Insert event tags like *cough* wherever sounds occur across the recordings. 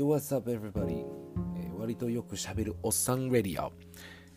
Yo, what's up, everybody? えー割とよくしゃべるおっさんレディオ。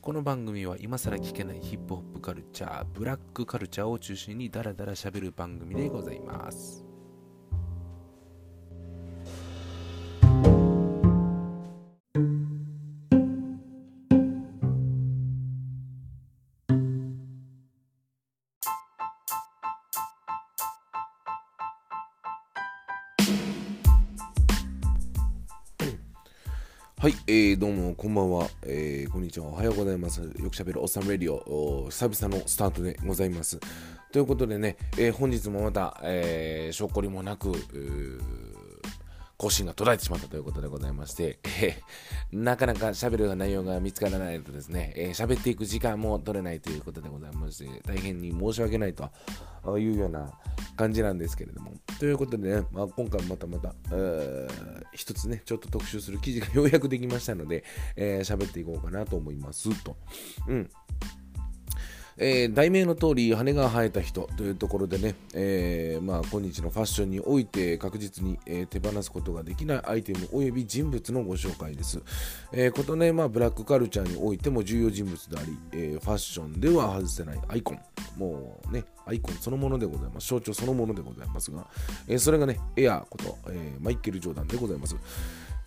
この番組は今更聞けないヒップホップカルチャー、ブラックカルチャーを中心にダラダラ喋る番組でございます。はい、えー、どうもこんばんは、えー、こんにちは、おはようございます。よくしゃべるおっさんレディオ、お久々のスタートでございます。ということでね、えー本日もまた、えー、しょっこりもなく、うー更新が途絶えてしまったということでございまして、えーなかなか喋る内容が見つからないとですね、えー喋っていく時間も取れないということでございまして、大変に申し訳ないというような感じなんですけれども。ということでね、まあ、今回またまた、一つね、ちょっと特集する記事がようやくできましたので、えー喋っていこうかなと思いますと。うん。えー題名の通り羽が生えた人というところでね、えーまあ、今日のファッションにおいて確実に、えー手放すことができないアイテムおよび人物のご紹介です。えことね、まあ、ブラックカルチャーにおいても重要人物であり、えファッションでは外せないアイコン。もうね、アイコンそのものでございます。象徴そのものでございますが、えそれがね、エアーこと、えマイケル・ジョーダンでございます。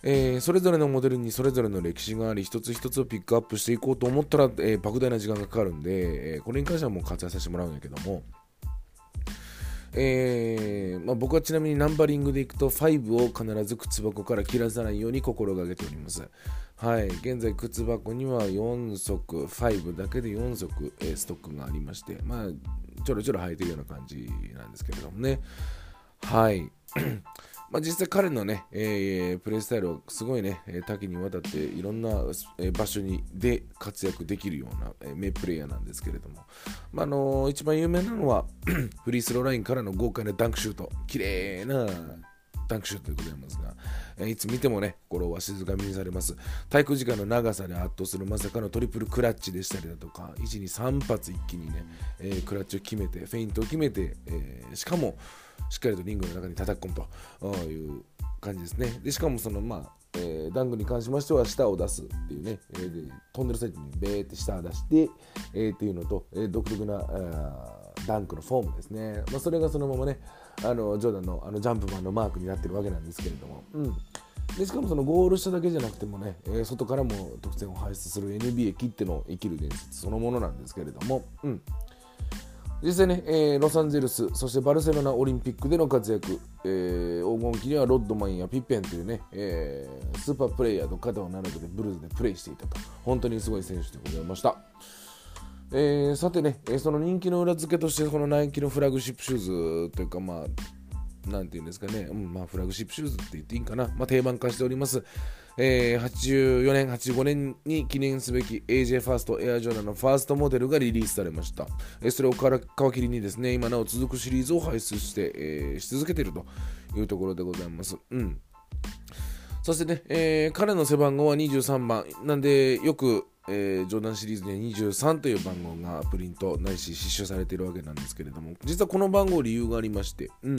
えーそれぞれのモデルにそれぞれの歴史があり一つ一つをピックアップしていこうと思ったら、えー莫大な時間がかかるんで、えーこれに関してはもう割愛させてもらうんやけども、えーまあ、僕はちなみにナンバリングでいくと5を必ず靴箱から切らさないように心がけております。はい、現在靴箱には4足、5だけで4足、えーストックがありまして、まあ、ちょろちょろ履いてるような感じなんですけれどもね。はい。まあ、実際彼のね、えープレースタイルはすごいね、多岐にわたっていろんな、場所にで活躍できるような、えー名プレイヤーなんですけれども、まああのー一番有名なのは *clears throat* フリースローラインからの豪快なダンクシュート、綺麗なダンクシュートでございますが、えーいつ見てもね、心は静かみにされます。滞空時間の長さで圧倒するまさかのトリプルクラッチでしたりだとか、1、2、3発一気にね、えークラッチを決めて、フェイントを決めて、えーしかも、しっかりとリングの中に叩き込むという感じですね。でしかもそのまあ、えーダンクに関しましては舌を出すっていうね、えーで飛んでる最中にベーって舌を出して、えーっていうのと、えー独特なダンクのフォームですね。まあ、それがそのままね、あのジョーダンのあのジャンプマンのマークになってるわけなんですけれども。うんでしかもそのゴールしただけじゃなくてもね、えー外からも得点を輩出する NBA 切っての生きる伝説そのものなんですけれども、うん、実際ね、えーロサンゼルス、そしてバルセロナオリンピックでの活躍、えー黄金期にはロッドマンやピッペンというね、えースーパープレイヤーの肩を並べてブルズでプレイしていたと、本当にすごい選手でございました。えーさてね、えその人気の裏付けとして、このナイキのフラグシップシューズというか、まあ、なんていうんですかね、うんまあ、フラグシップシューズって言っていいんかな、まあ、定番化しております。えー84年、85年に記念すべき AJ ファーストエアジョーダンのファーストモデルがリリースされました。えーそれをから皮切りにですね、今なお続くシリーズを輩出して、えーし続けているというところでございます。うん。そしてね、えー彼の背番号は23番。なんで、よく、えージョーダンシリーズには23という番号がプリントないし、失笑されているわけなんですけれども、実はこの番号理由がありまして、うん。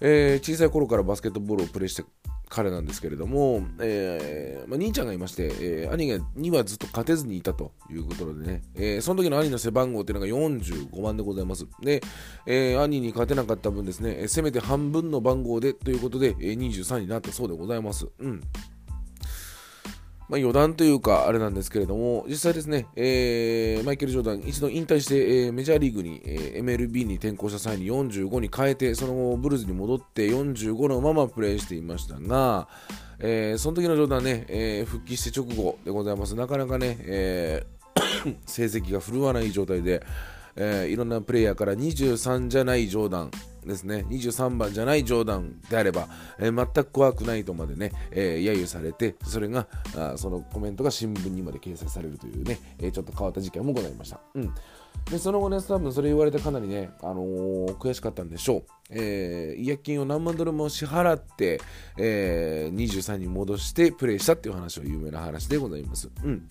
えー小さい頃からバスケットボールをプレーして彼なんですけれども、えーまあ、兄ちゃんがいまして、えー兄がにはずっと勝てずにいたということでね、えーその時の兄の背番号っていうのが45番でございます。で、えー兄に勝てなかった分ですね、えーせめて半分の番号でということで、えー23になったそうでございます。うん。まあ、余談というか、あれなんですけれども、実際ですね、えーマイケル・ジョーダン、一度引退して、えーメジャーリーグに、えー MLB に転向した際に45に変えて、その後、ブルーズに戻って45のままプレーしていましたが、えーその時のジョーダンね、えー復帰して直後でございます。なかなかね、えー *coughs* 成績が振るわない状態で、えーいろんなプレイヤーから23じゃないジョーダンですね、23番じゃないジョーダンであれば、えー全く怖くないとまでね、えー揶揄されて、それがあそのコメントが新聞にまで掲載されるというね、えーちょっと変わった事件もございました。うんでその後ね、多分それ言われてかなりね、あのー悔しかったんでしょう。えー違約金を何万ドルも支払って、えー23に戻してプレイしたっていう話は有名な話でございます。うん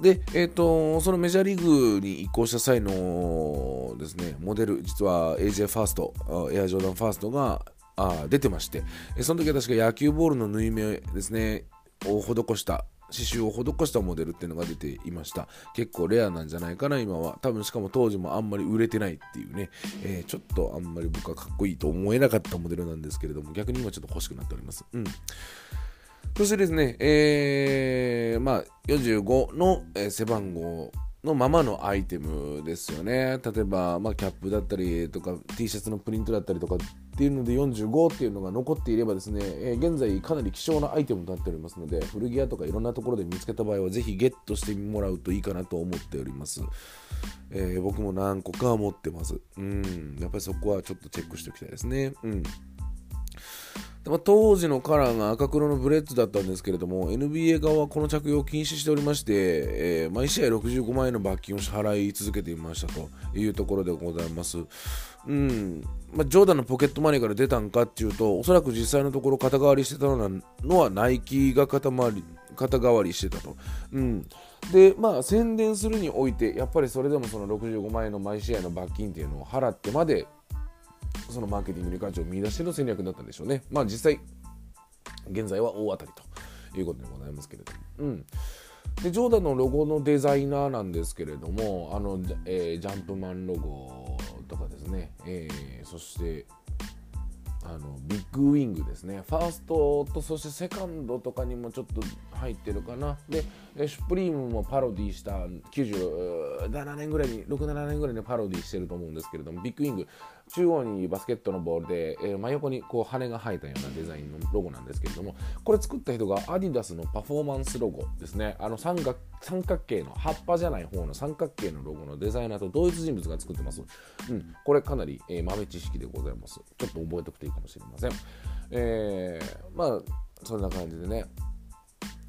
で、えっ、と、そのメジャーリーグに移行した際のですね、モデル、実は AJ ファースト、エアジョーダンファーストが、あ出てまして、その時は確か野球ボールの縫い目ですねを施した刺繍を施したモデルっていうのが出ていました。結構レアなんじゃないかな今は。多分しかも当時もあんまり売れてないっていうね、えー、ちょっとあんまり僕はかっこいいと思えなかったモデルなんですけれども逆に今ちょっと欲しくなっております。うん。そしてですね、えー、まあ45の、え背番号のままのアイテムですよね。例えば、まあ、キャップだったりとか T シャツのプリントだったりとかっていうので45っていうのが残っていればですね、えー、現在かなり希少なアイテムとなっておりますので古着屋とかいろんなところで見つけた場合はぜひゲットしてもらうといいかなと思っております。えー、僕も何個か持ってます。うん、やっぱりそこはちょっとチェックしておきたいですね。うんま、当時のカラーが赤黒のブレッツだったんですけれども NBA 側はこの着用を禁止しておりまして、えー、毎試合65万円の罰金を支払い続けていましたというところでございます。うんまあ、ジョーダンのポケットマネーから出たんかっていうとおそらく実際のところ肩代わりしてたのはナイキが肩回り肩代わりしてたと。うんでまあ宣伝するにおいてやっぱりそれでもその65万円の毎試合の罰金っていうのを払ってまでそのマーケティングに価値を見出しての戦略だったんでしょうね。まあ実際、現在は大当たりということでございますけれども。うん。で、ジョーダンのロゴのデザイナーなんですけれども、あの、えー、ジャンプマンロゴとかですね、えー、そして、あのビッグウィングですねファーストとそしてセカンドとかにもちょっと入ってるかなで Supreme もパロディした97年ぐらいに67年ぐらいにパロディしてると思うんですけれどもビッグウィング中央にバスケットのボールで、えー、真横にこう羽が生えたようなデザインのロゴなんですけれどもこれ作った人がアディダスのパフォーマンスロゴですね。あの三角三角形の葉っぱじゃない方の三角形のロゴのデザイナーと同一人物が作ってます、うん、これかなり、えー、豆知識でございます。ちょっと覚えておくといいかもしれません。えー、まあそんな感じでね。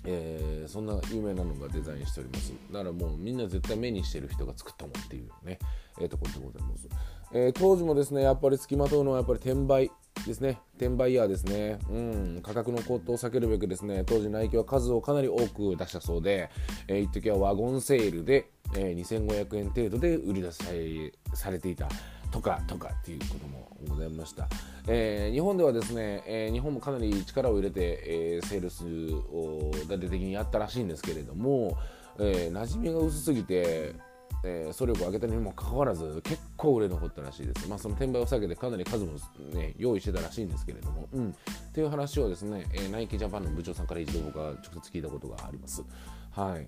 えー、そんな有名なのがデザインしております。だからもうみんな絶対目にしてる人が作ったもんっていうね、えー、ところでございます。えー、当時もですねやっぱり付きまとうのはやっぱり転売ですね。転売ヤーですね、うん、価格の高騰を避けるべくですね当時ナイキは数をかなり多く出したそうで、えー、一時はワゴンセールで、えー、2500円程度で売り出さされていた。とかとかっていうこともございました、えー、日本ではですね、えー、日本もかなり力を入れて、えー、セールスを大々的にやったらしいんですけれども、えー、馴染みが薄すぎてえー、総力を上げたにもかかわらず結構売れ残ったらしいです、まあ、その転売を避けてかなり数も、ね、用意してたらしいんですけれども、うん、っていう話をですね、えー、ナイキジャパンの部長さんから一度僕は直接聞いたことがあります。はい。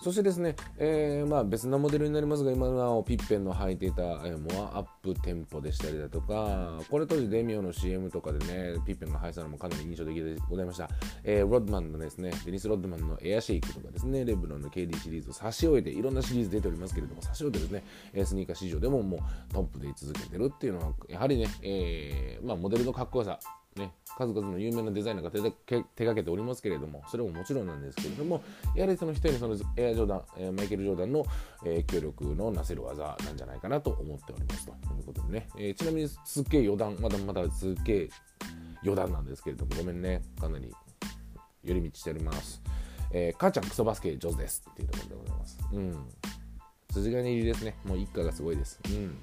そしてですね、えー、まあ別なモデルになりますが、今なおピッペンの履いていた、えー、モアアップテンポでしたりだとか、これ当時デミオの CM とかでね、ピッペンが履いたのもかなり印象的でございました。えー、ロッドマンのですね、デニス・ロッドマンのエアシェイクとかですね、レブロンの KD シリーズを差し終えて、いろんなシリーズ出ておりますけれども、差し終えてですね、スニーカー市場でももうトップで居続けてるっていうのは、やはりね、えー、まあモデルのかっこよさ、ね、数々の有名なデザイナーが手手掛けておりますけれども、それももちろんなんですけれども、やはりその一人のそのエアジョーダン、え、マイケル・ジョーダンの、えー、協力のなせる技なんじゃないかなと思っておりますということでね、えー、ちなみにすっげえ余談、まだまだすっげえ余談なんですけれども、ごめんね、かなり寄り道しております。えー、母ちゃんクソバスケ上手ですっていうところでございます。うん。筋金入りですね。もう一家がすごいです。うん。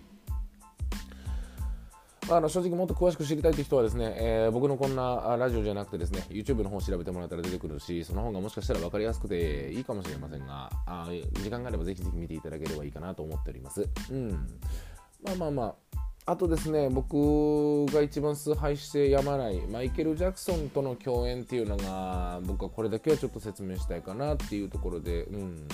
あの正直もっと詳しく知りたいという人はですね、えー、僕のこんなラジオじゃなくてですね、YouTube の方調べてもらったら出てくるし、その方がもしかしたら分かりやすくていいかもしれませんが、あ時間があればぜひぜひ見ていただければいいかなと思っております。うん。まあまあまあ、あとですね、僕が一番崇拝してやまないマイケル・ジャクソンとの共演っていうのが、僕はこれだけはちょっと説明したいかなっていうところで、うん。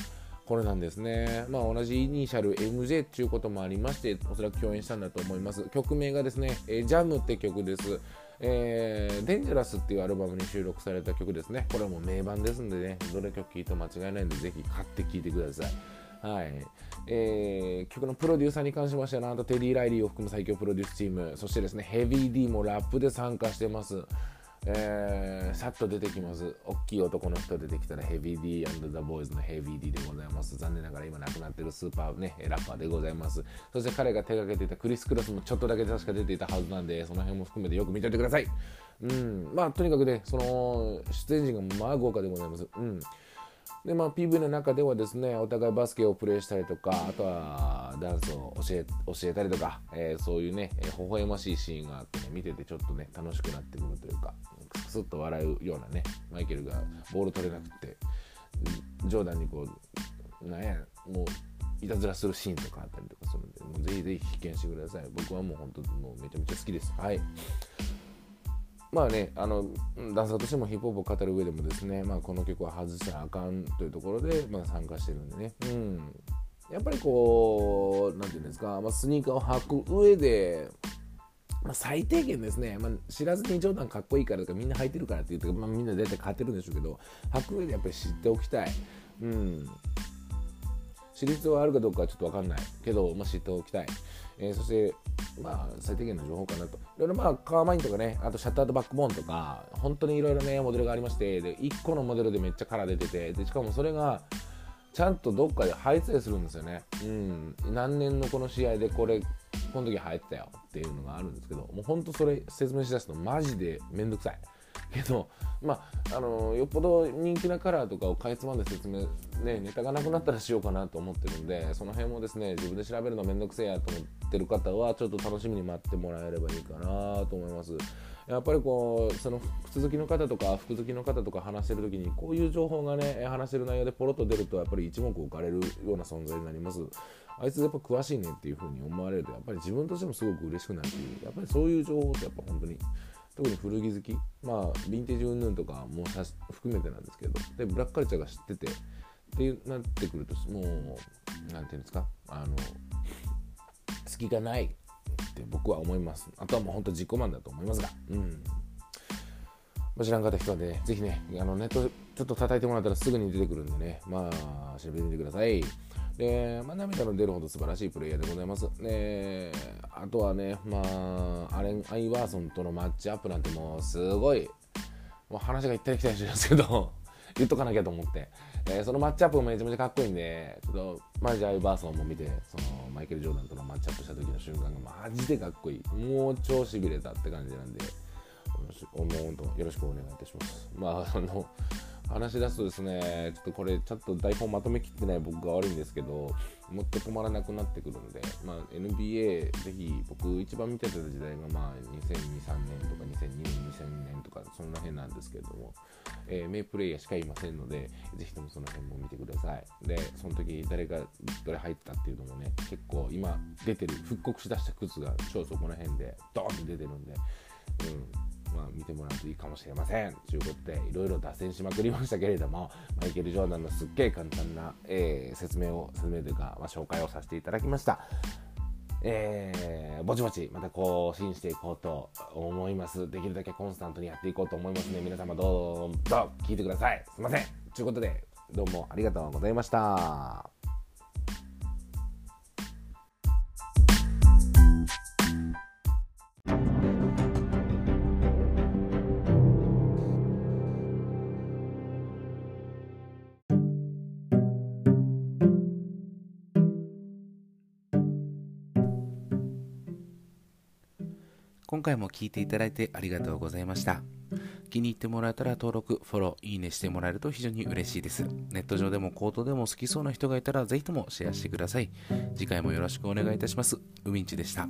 これなんですね。まあ、同じイニシャル MJ っていうこともありまして、おそらく共演したんだと思います。曲名がですね、えジャムって曲です。えー、デンジャラスっていうアルバムに収録された曲ですね。これはも名盤ですんでね、どれ曲聴いても間違いないんで、ぜひ買って聴いてください。はい。えー、曲のプロデューサーに関しましては、なんとテディ・ライリーを含む最強プロデュースチーム、そしてですね、ヘビー D もラップで参加してます。えー、さっと出てきます。大きい男の人出てきたらヘビー D& The Boys のヘビー D でございます。残念ながら今亡くなってるスーパーね、ラッパーでございます。そして彼が手掛けていたクリス・クラスもちょっとだけ確か出ていたはずなんで、その辺も含めてよく見ておいてください。うん。まあ、とにかくね、その、出演陣がまあ豪華でございます。うん。で、まあ、PV の中ではですね、お互いバスケをプレーしたりとか、あとは、ダンスを教え教えたりとか、えー、そういうね、えー、微笑ましいシーンがあってね見ててちょっとね楽しくなってくるというかクスクスっと笑うようなねマイケルがボール取れなくてジョーダンにこうなんやもういたずらするシーンとかあったりとかするんでもうぜひぜひ必見してください。僕はもう本当もうめちゃめちゃ好きです。はい。まあね、あのダンサーとしてもヒップホップを語る上でもですね、まあ、この曲は外したらあかんというところで、まあ、参加してるんでね、うん、やっぱりこう、なんていうんですか、まあ、スニーカーを履く上で、まあ、最低限ですね、まあ、知らずにジョーダンかっこいいからとかみんな履いてるからって言って、まあ、みんな大体買ってるんでしょうけど履く上でやっぱり知っておきたい、うん、知る必要があるかどうかはちょっと分かんないけど、まあ、知っておきたい、えー、そしてまあ最低限の情報かなと。いろいろまあカーマインとかねあとシャッターとバックボーンとか本当にいろいろねモデルがありましてで1個のモデルでめっちゃカラー出ててでしかもそれがちゃんとどっかで配置するんですよね。うん。何年のこの試合でこれ、この時入ったよっていうのがあるんですけど、もうほんとそれ説明しだすとマジで面倒くさい。けど、まあ、あのよっぽど人気なカラーとかをかいつまんで説明、ね、ネタがなくなったらしようかなと思ってるんで、その辺もですね、自分で調べるのめんどくせえやと思ってる方は、ちょっと楽しみに待ってもらえればいいかなと思います。やっぱりこうその靴好きの方とか服好きの方とか話してる時にこういう情報がね話してる内容でポロッと出るとやっぱり一目置かれるような存在になりますあいつやっぱ詳しいねっていう風に思われるとやっぱり自分としてもすごく嬉しくなるしやっぱりそういう情報ってやっぱ本当に特に古着好き。まあヴィンテージ云々とかも含めてなんですけど。でブラックカルチャーが知ってて。っていうなってくるともう何て言うんですか？あの隙がないって僕は思います。あとはもう本当自己満だと思いますが。うん。知らんかった人はね、ぜひね、あのネットちょっと叩いてもらったらすぐに出てくるんでね、まあ、調べてみてください。で、まあ、涙の出るほど素晴らしいプレイヤーでございます。で、あとはね、まあ、アレン・アイワーソンとのマッチアップなんてもうすごい、もう話が行ったり来たりしてるんですけど、*laughs* 言っとかなきゃと思って、えー、そのマッチアップもめちゃめちゃかっこいいんで、ちょっとマジアイバーソンも見て、そのマイケル・ジョーダンとのマッチアップした時の瞬間がマジでかっこいい。もう超しびれたって感じなんで、もう本当よろしくお願いいたします。まあ、あの、話し出すとですね、ちょっとこれ、ちょっと台本まとめきってない僕が悪いんですけど、もっと止まらなくなってくるんで、まあ、NBA、ぜひ僕一番見てた時代が、まあ、2002、3年とか2002年、2000年とか、そんな辺なんですけれども、えー、名プレイヤーしかいませんので、ぜひともその辺も見てください。で、その時誰がどれ入ったっていうのもね、結構今出てる、復刻しだした靴が超そこら辺でドーンと出てるんで、うんまあ、見てもらうといいかもしれません。ということで、いろいろ脱線しまくりましたけれども、マイケル・ジョーダンのすっげえ簡単な、えー、説明を、説明というか、まあ、紹介をさせていただきました。えー、ぼちぼちまた更新していこうと思います。できるだけコンスタントにやっていこうと思いますので、皆様どうぞ聞いてください。すいません。ということで、どうもありがとうございました。今回も聴いていただいてありがとうございました。気に入ってもらえたら登録、フォロー、いいねしてもらえると非常に嬉しいです。ネット上でも口頭でも好きそうな人がいたらぜひともシェアしてください。次回もよろしくお願いいたします。うみんちでした。